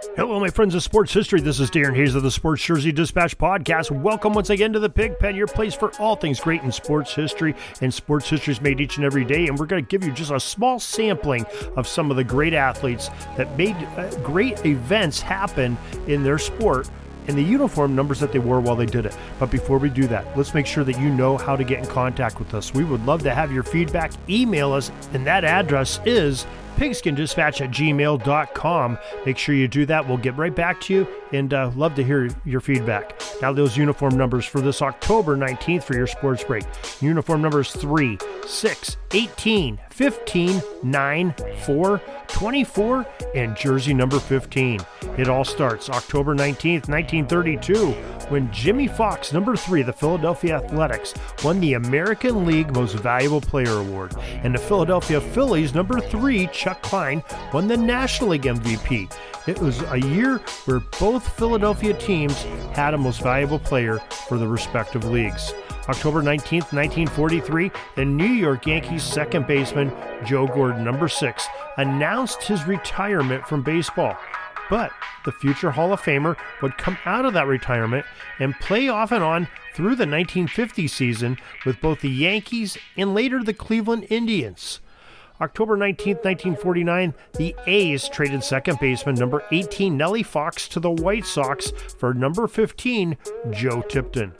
Hello, my friends of sports history. This is Darren Hayes of the Sports Jersey Dispatch podcast. Welcome once again to the Pig Pen, your place for all things great in sports history. And sports history is made each and every day. And we're going to give you just a small sampling of some of the great athletes that made uh, great events happen in their sport and the uniform numbers that they wore while they did it. But before we do that, let's make sure that you know how to get in contact with us. We would love to have your feedback. Email us, and that address is pigskindispatch at gmail.com. Make sure you do that. We'll get right back to you and uh, love to hear your feedback. Now, those uniform numbers for this October 19th for your sports break. Uniform numbers 3, 6, 18, 15, 9, 4, 24, and jersey number 15. It all starts October 19th, 1932, when Jimmie Foxx, number 3, the Philadelphia Athletics, won the American League Most Valuable Player Award, and the Philadelphia Phillies, number 3, Chuck Klein, won the National League MVP. It was a year where both Philadelphia teams had a Most Valuable Player for the respective leagues. October 19, 1943, the New York Yankees second baseman Joe Gordon, number six, announced his retirement from baseball. But the future Hall of Famer would come out of that retirement and play off and on through the 1950 season with both the Yankees and later the Cleveland Indians. October 19, 1949, the A's traded second baseman number 18 Nellie Fox to the White Sox for number 15 Joe Tipton.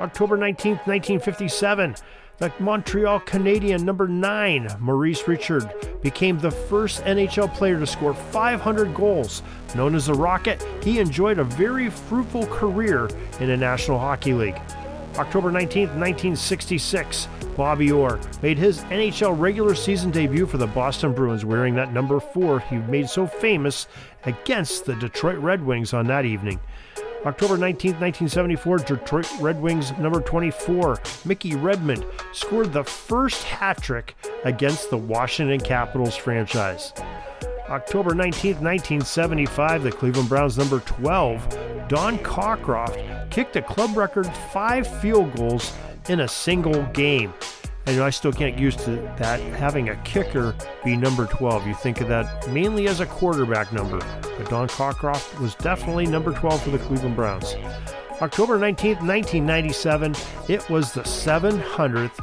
October 19, 1957, the Montreal Canadian number 9, Maurice Richard, became the first NHL player to score 500 goals. Known as the Rocket, he enjoyed a very fruitful career in the National Hockey League. October 19, 1966, Bobby Orr made his NHL regular season debut for the Boston Bruins wearing that number 4 he made so famous against the Detroit Red Wings on that evening. October 19, 1974, Detroit Red Wings number 24, Mickey Redmond, scored the first hat trick against the Washington Capitals franchise. October 19, 1975, the Cleveland Browns number 12, Don Cockroft, kicked a club record five field goals in a single game. And I still can't get used to that having a kicker be number 12. You think of that mainly as a quarterback number, but Don Cockroft was definitely number 12 for the Cleveland Browns. October 19th, 1997, it was the 700th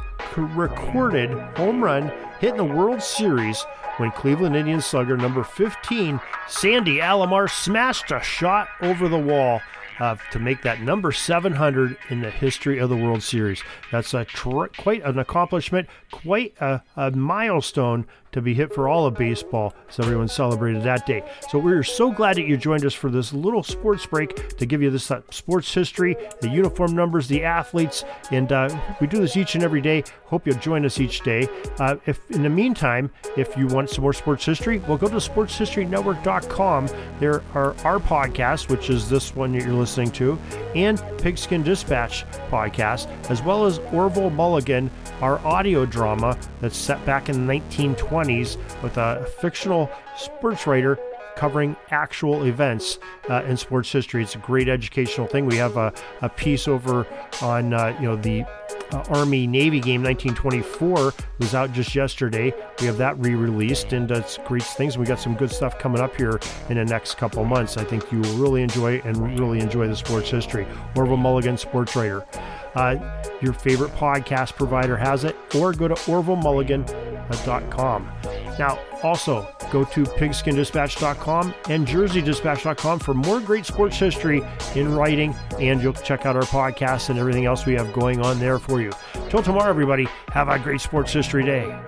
recorded home run hit in the World Series when Cleveland Indians slugger number 15, Sandy Alomar, smashed a shot over the wall uh, to make that number 700 in the history of the World Series. That's a tr- quite an accomplishment, quite a, a milestone to be hit for all of baseball as everyone celebrated that day. So we're so glad that you joined us for this little sports break to give you this uh, sports history, the uniform numbers, the athletes, and uh, we do this each and every day. Hope you'll join us each day. Uh, if in the meantime, if you want some more sports history, well, go to sportshistorynetwork.com. There are our podcasts, which is this one that you're listening to, and Pigskin Dispatch podcast, as well as Orville Mulligan, our audio drama that's set back in the 1920s with a fictional sports writer covering actual events uh, in sports history. It's a great educational thing. We have a, a piece over on uh, you know the uh, Army Navy game 1924 was out just yesterday. We have that re-released, and it's great things. We got some good stuff coming up here in the next couple months. I think you will really enjoy and really enjoy the sports history. Orville Mulligan, sports writer. Uh, your favorite podcast provider has it, or go to orvillemulligan.com. Now, also go to pigskindispatch.com and jerseydispatch.com for more great sports history in writing, and you'll check out our podcasts and everything else we have going on there for you. Till tomorrow, everybody, have a great sports history day.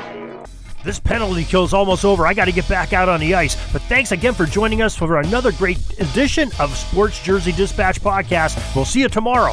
This penalty kill is almost over. I got to get back out on the ice. But thanks again for joining us for another great edition of Sports Jersey Dispatch Podcast. We'll see you tomorrow.